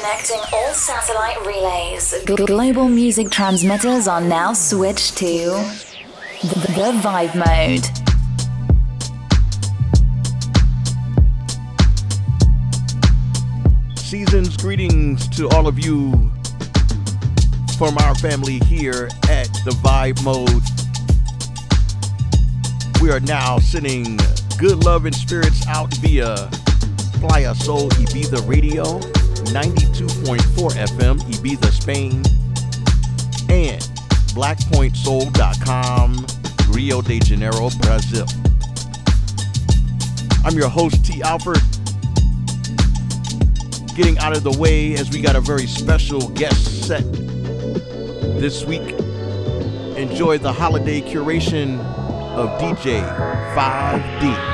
Connecting all satellite relays. Global music transmitters are now switched to the, the Vibe Mode. Seasons greetings to all of you from our family here at the Vibe Mode. We are now sending good love and spirits out via Playa Soul Ibiza Radio, 92.4 FM, Ibiza, Spain, and BlackPointSoul.com, Rio de Janeiro, Brazil. I'm your host, T. Alford. Getting out of the way as we got a very special guest set this week. Enjoy the holiday curation of DJ 5D.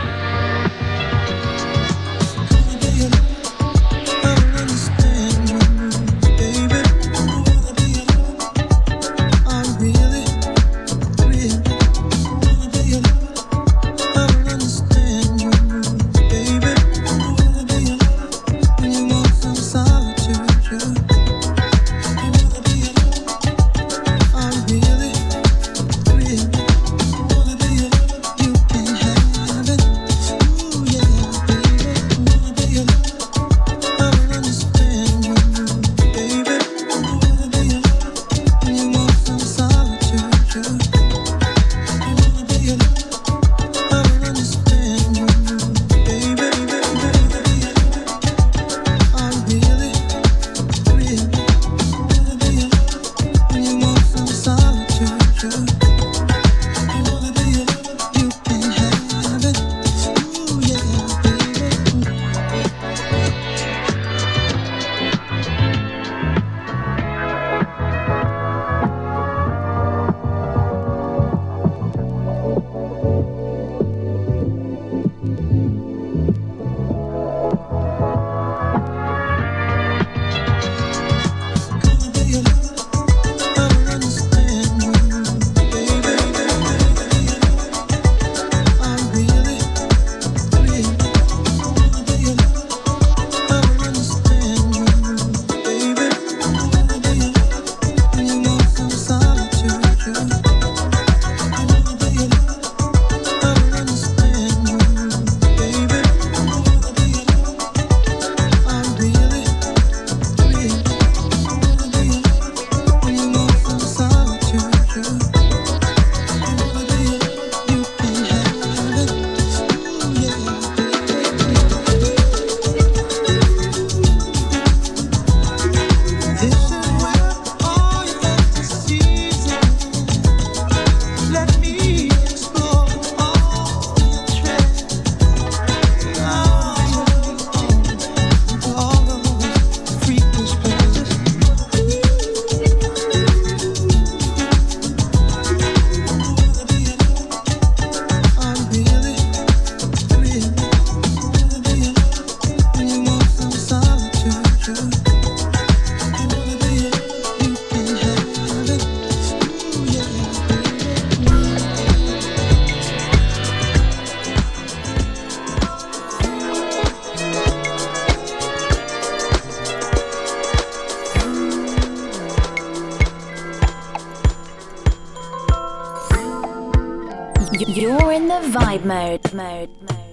vibe mode, mode, mode.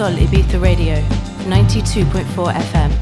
Sol Ibiza Radio, 92.4 FM.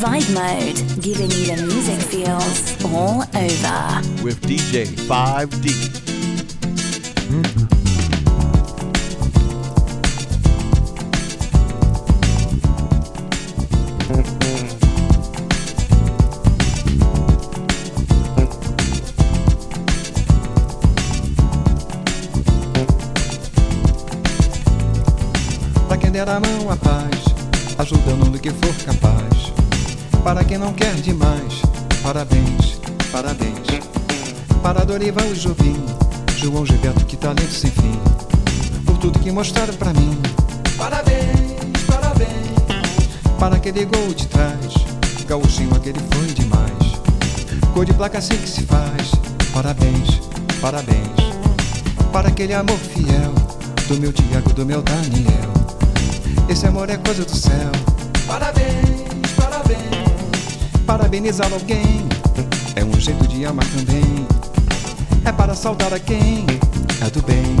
Vibe mode, giving you the music feels all over. With DJ 5D. Pra quem der a mão a paz, ajudando no que for capaz. Quem não quer demais, parabéns, parabéns. Para Dorival Jobim, João Gilberto, que talento sem fim. Por tudo que mostraram pra mim, parabéns, parabéns. Para aquele gol de trás, gauchinho, aquele foi demais. Cor de placa assim que se faz, parabéns, parabéns. Para aquele amor fiel, do meu Tiago, do meu Daniel. Esse amor é coisa do céu. Parabéns. Parabenizar alguém é um jeito de amar também. É para saudar a quem é do bem,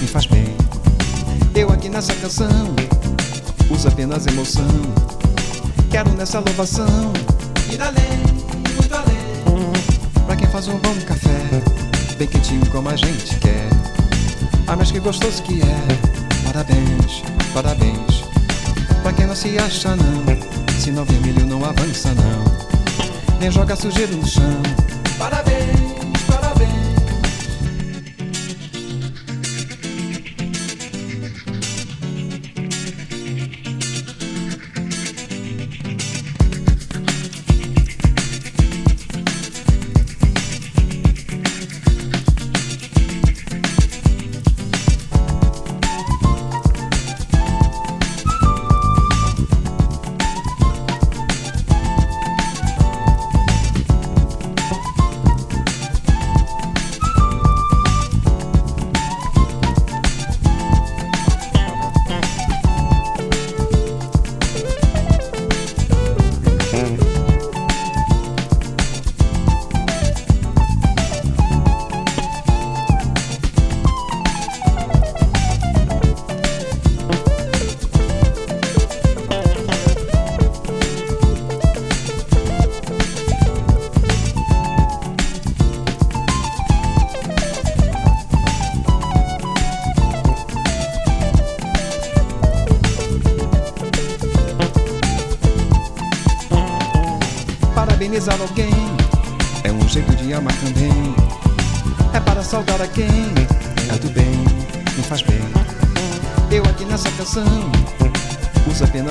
me faz bem. Eu aqui nessa canção uso apenas emoção. Quero nessa louvação ir além, muito além. Pra quem faz um bom café, bem quentinho como a gente quer. Ah, mas que gostoso que é. Parabéns, parabéns. Pra quem não se acha não Se não vermelho não avança não Nem joga sujeira no chão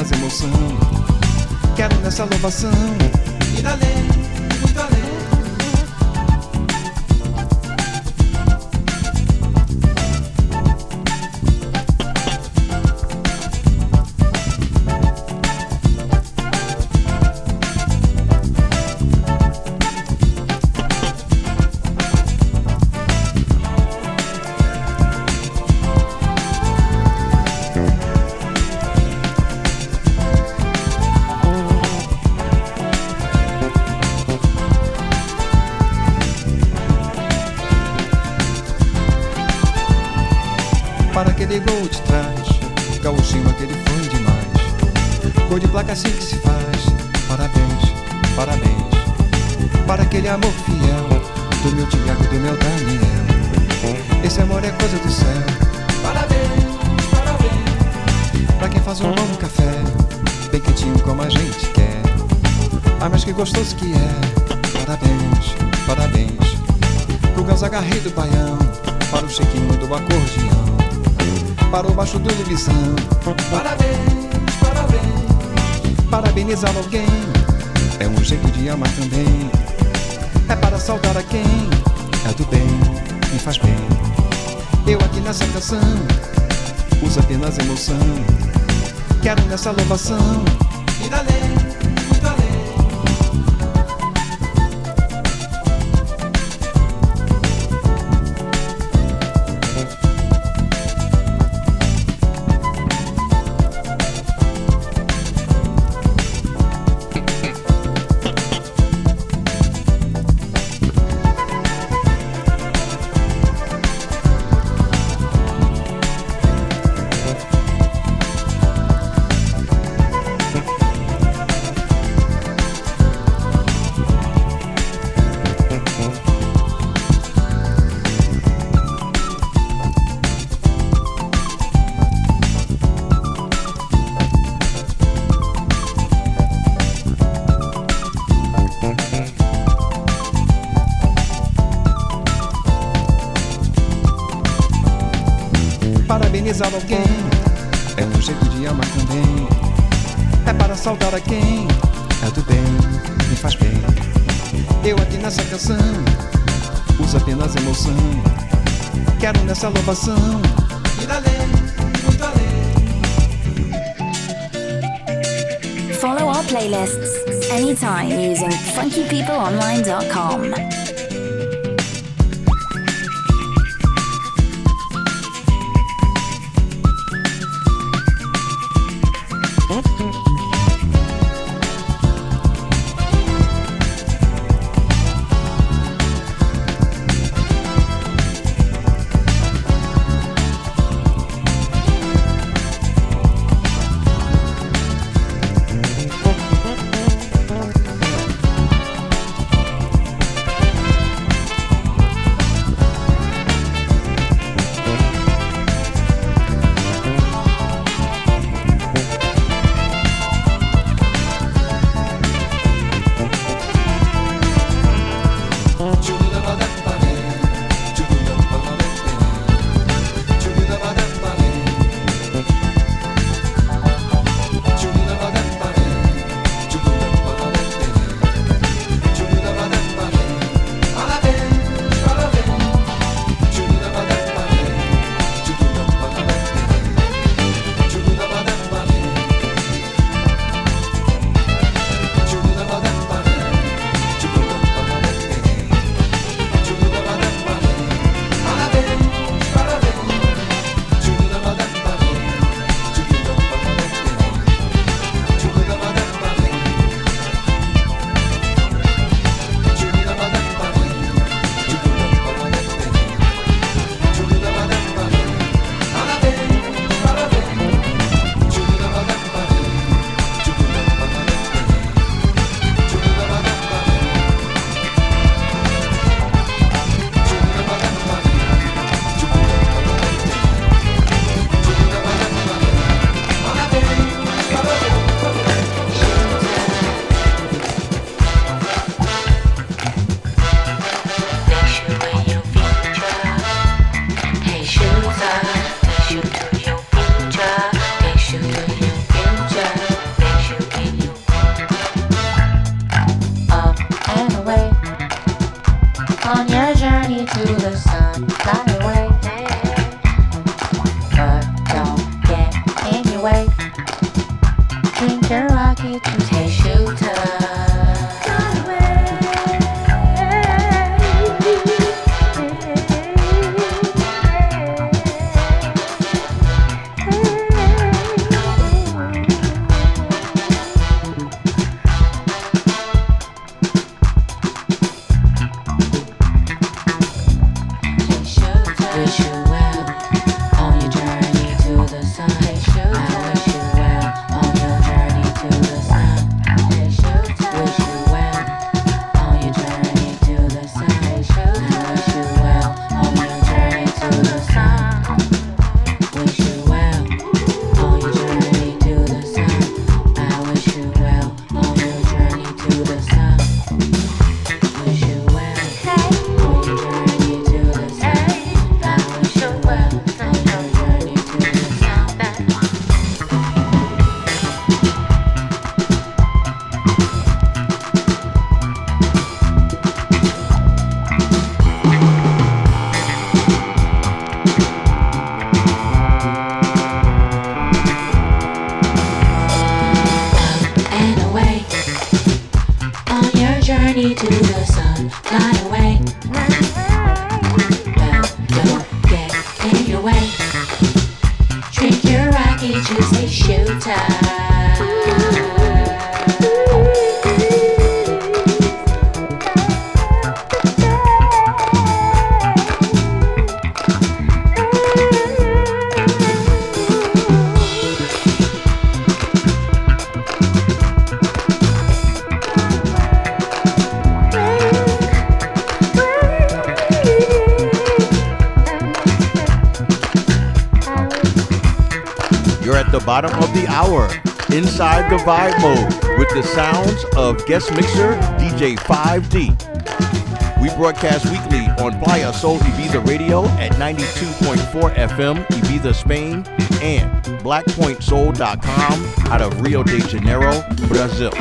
traz emoção. Quero nessa louvação. Iralê. Para aquele gol de trás, gauchinho aquele foi demais. Gol de placa assim que se faz, parabéns, parabéns. Para aquele amor fiel, do meu Tiago, do meu Daniel. Esse amor é coisa do céu, parabéns, parabéns. Pra quem faz um bom café, bem quentinho como a gente quer. Ah, mas que gostoso que é, parabéns, parabéns. Pro Gonzaga Rei do Baião, para o chequinho do acordeão para o baixo do Lubizão. Parabéns, parabéns. Parabenizar alguém é um jeito de amar também. É para saudar a quem é do bem, me faz bem. Eu aqui nessa canção uso apenas emoção. Quero nessa louvação ir além. Me faz bem. Eu aqui nessa canção uso apenas emoção. Quero nessa louvação ir além, muito além. Follow our playlists anytime using funkypeopleonline.com. guest mixer DJ 5D. We broadcast weekly on Playa Sol Ibiza Radio at 92.4 FM, Ibiza, Spain, and blackpointsoul.com out of Rio de Janeiro, Brazil.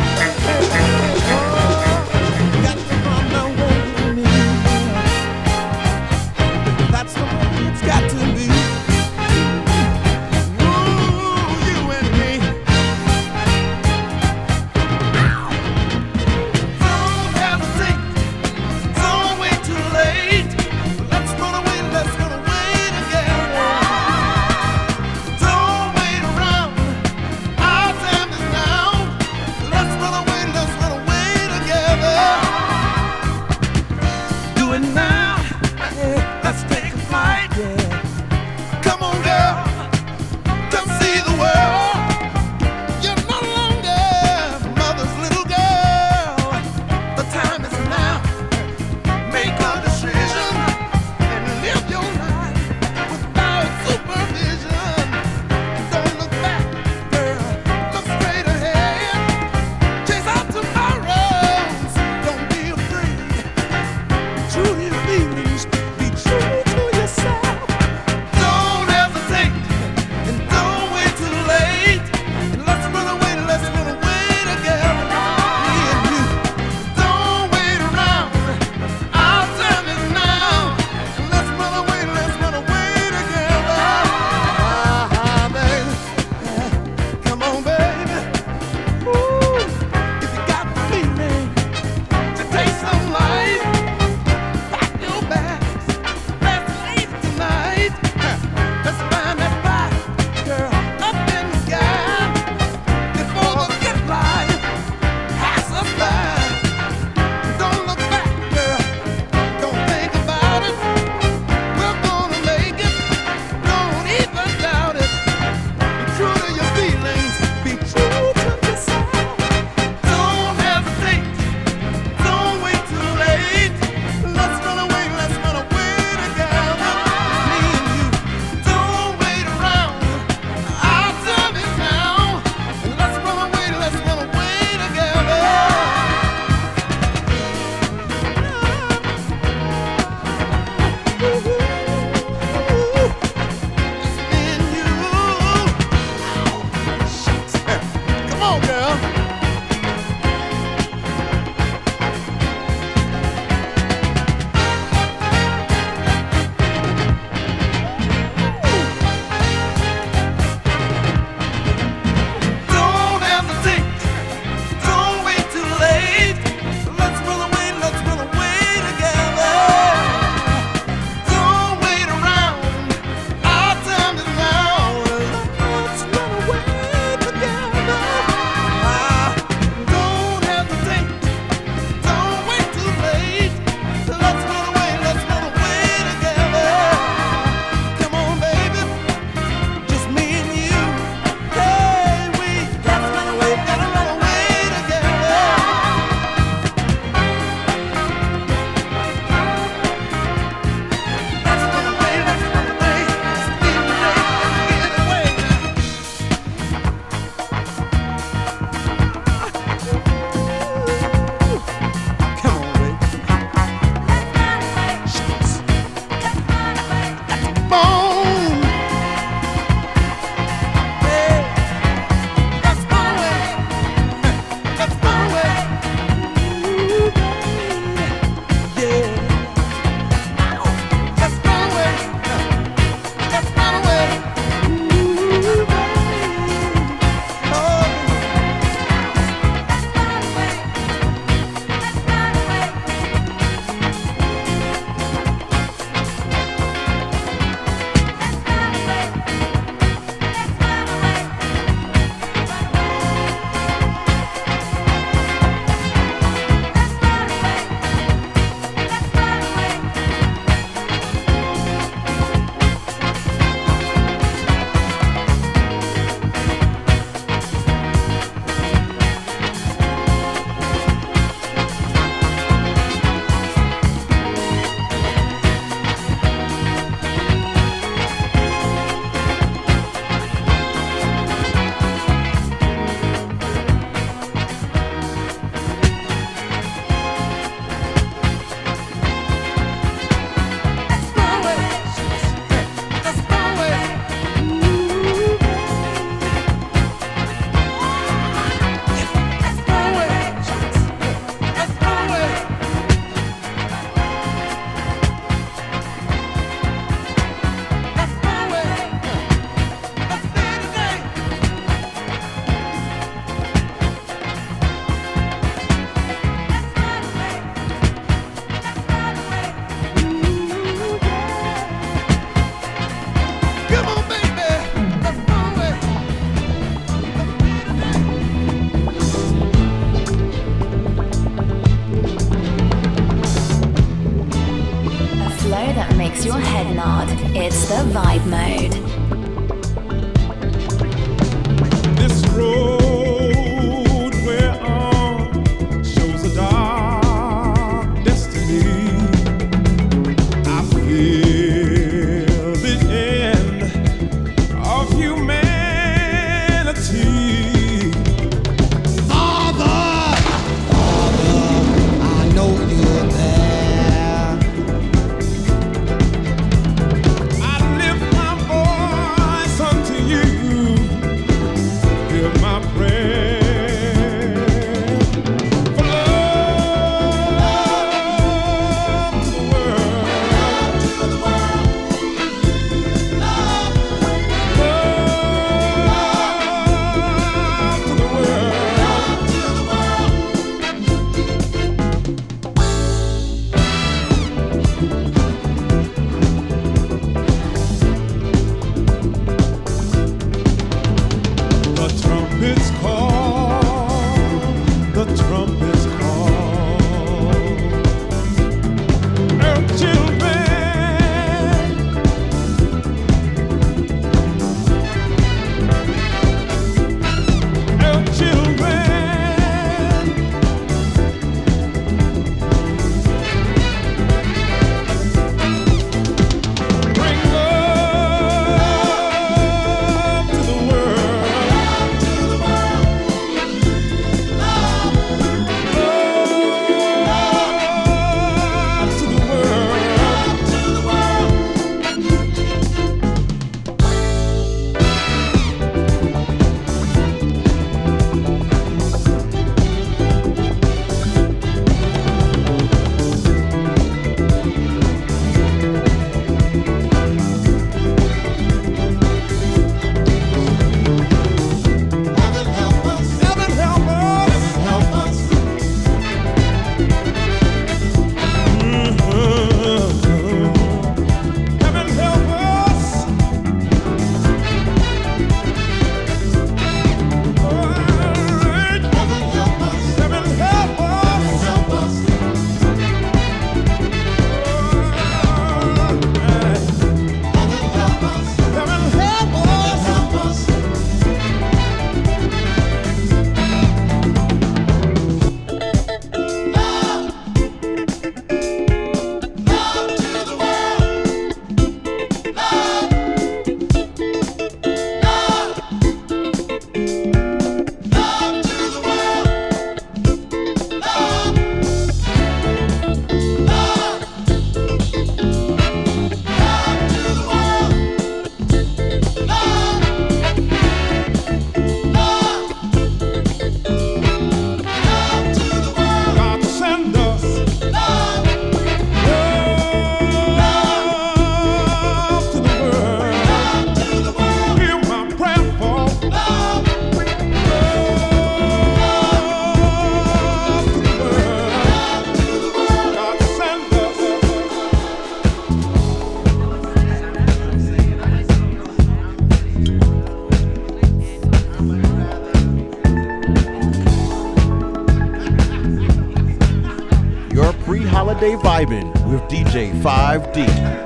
Sunday Vibin' with DJ 5D.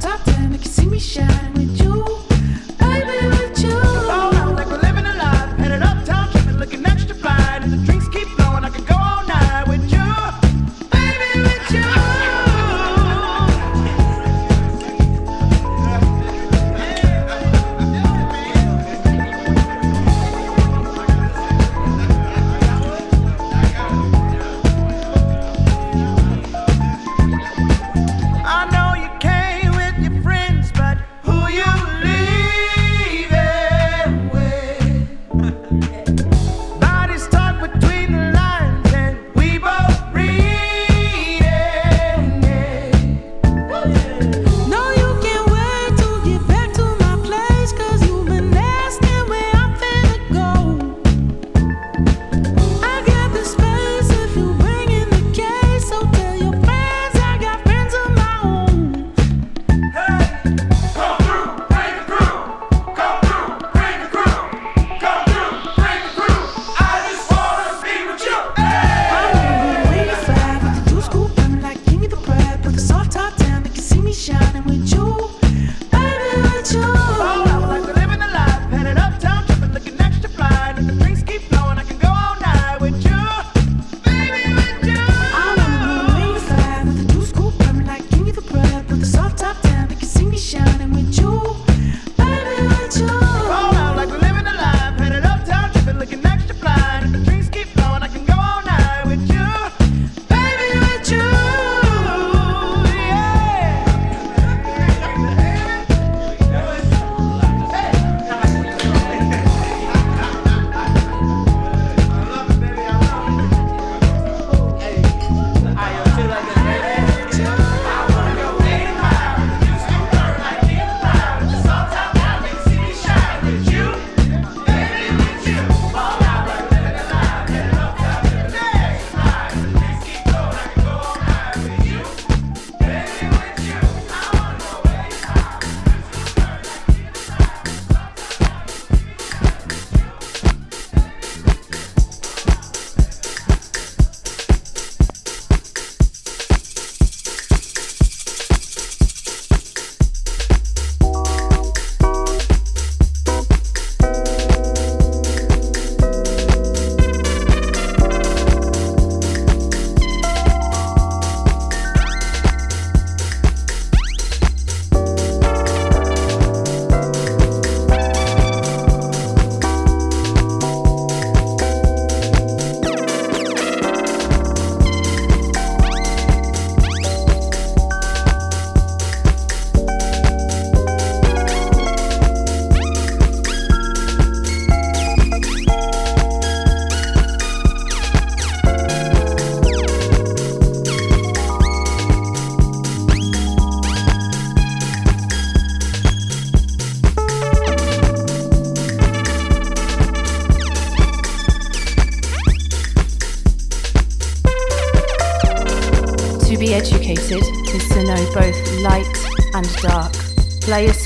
Playa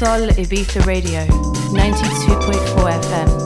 Sol Ibiza Radio, 92.4 FM.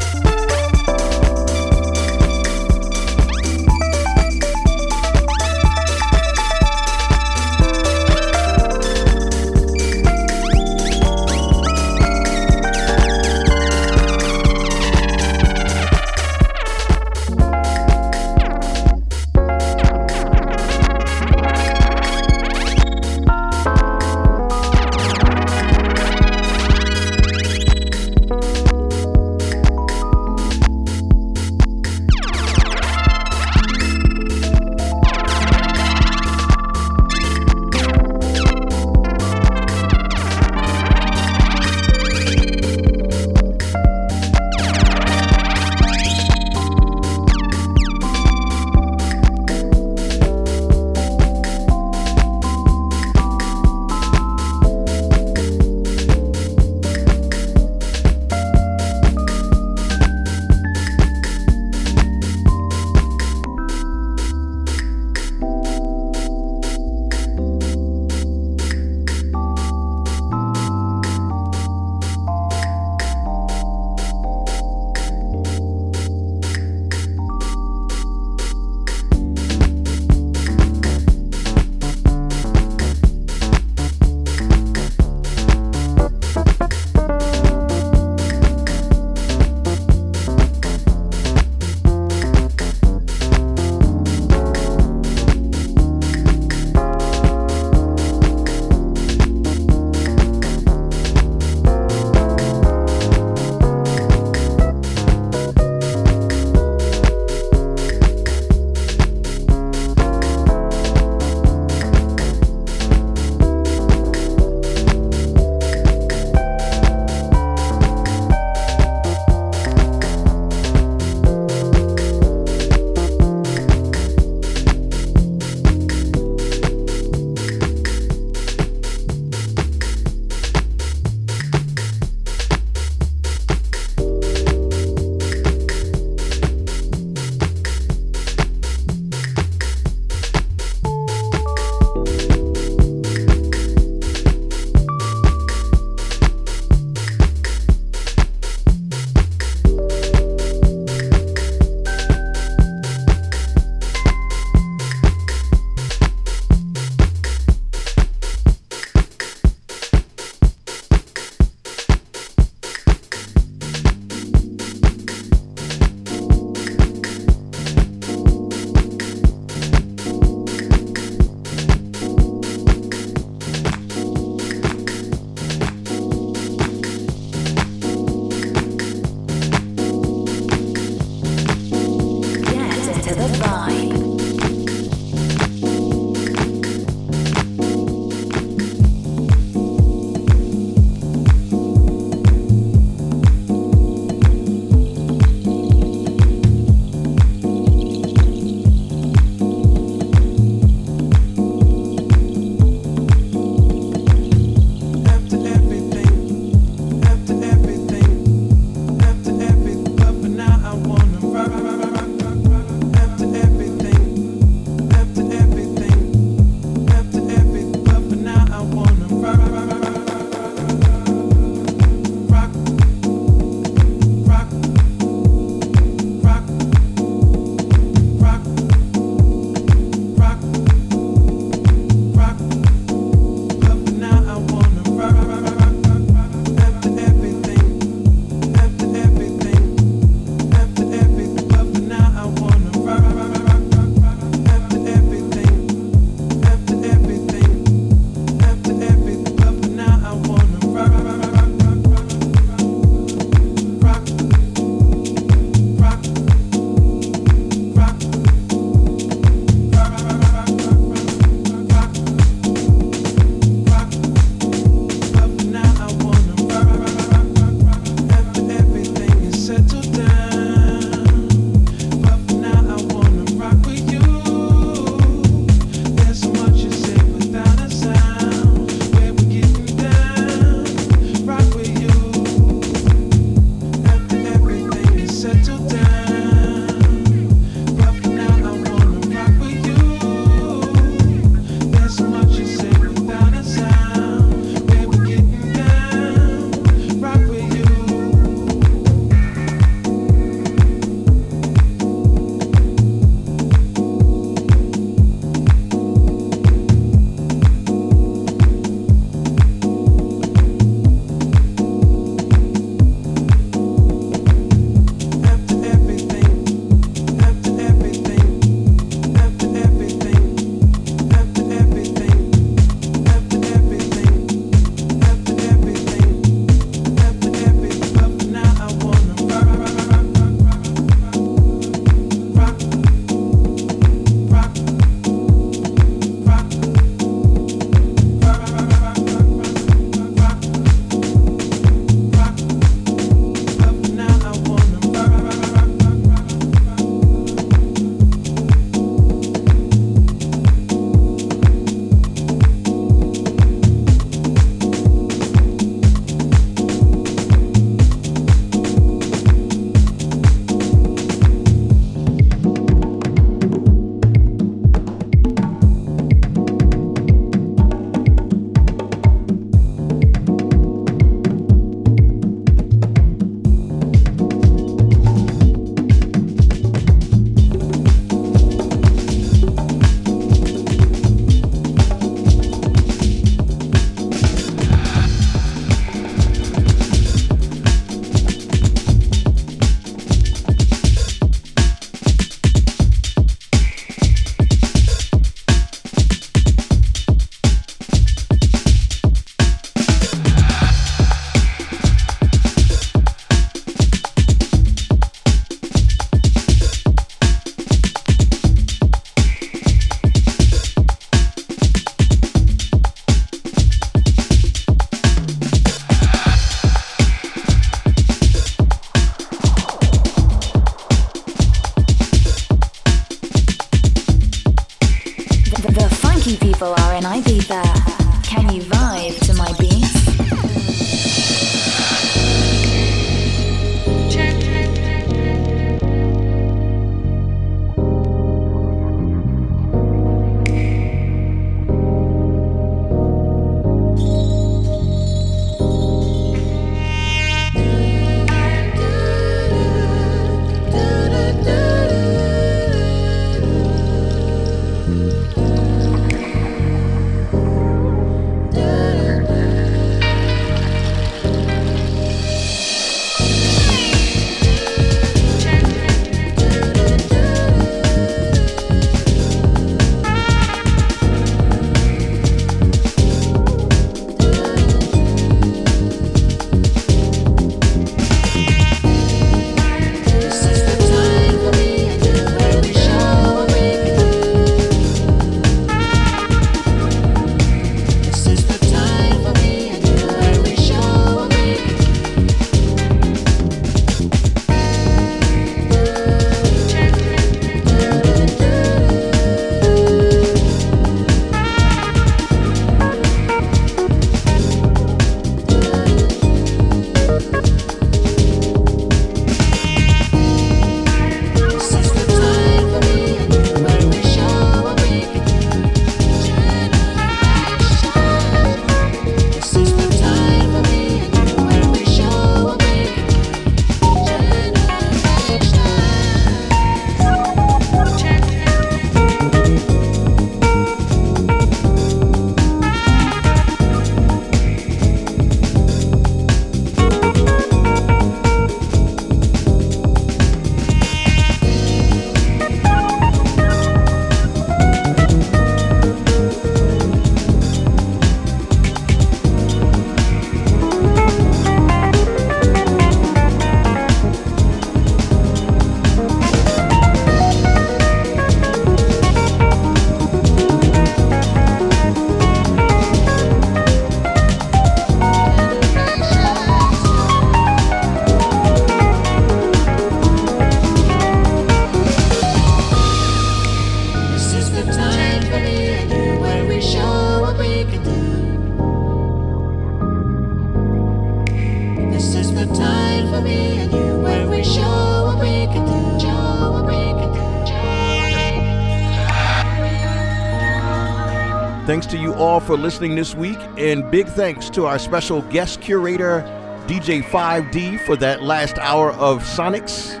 Thanks to you all for listening this week, and big thanks to our special guest curator, DJ 5D, for that last hour of Sonics.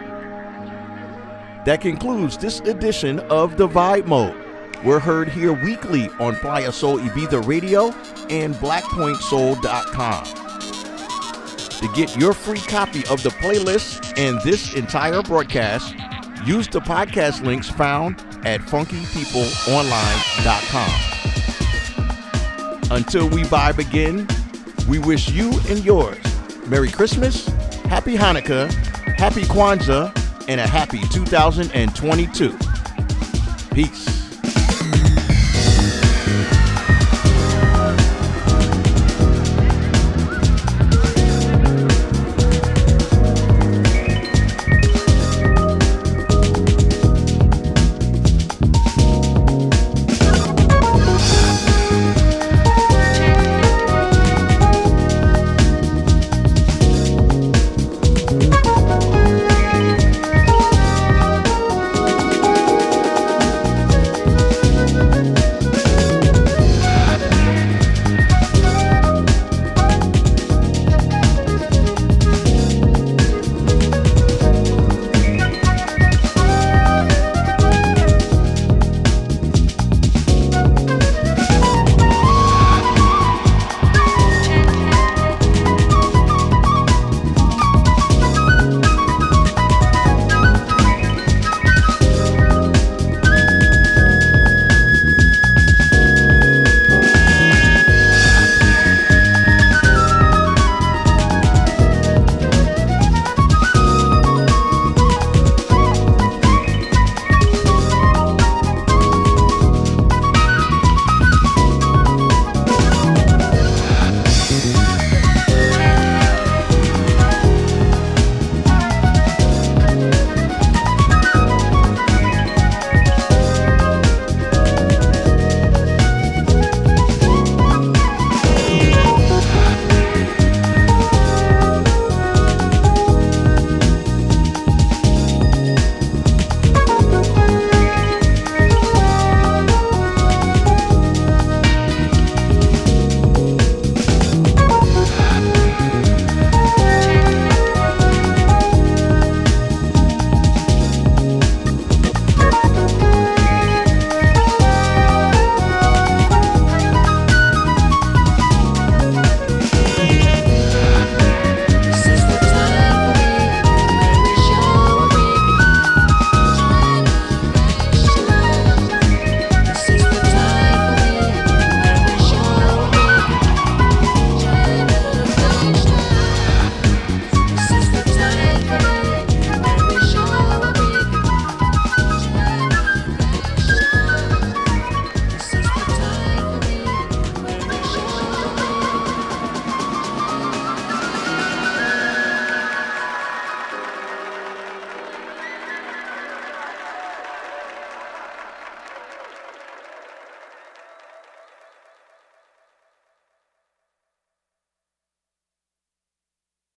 That concludes this edition of The Vibe Mode. We're heard here weekly on Playa Sol Ibiza Radio and BlackPointSoul.com. To get your free copy of the playlist and this entire broadcast, use the podcast links found at funkypeopleonline.com. Until we vibe again, we wish you and yours Merry Christmas, Happy Hanukkah, Happy Kwanzaa, and a happy 2022. Peace.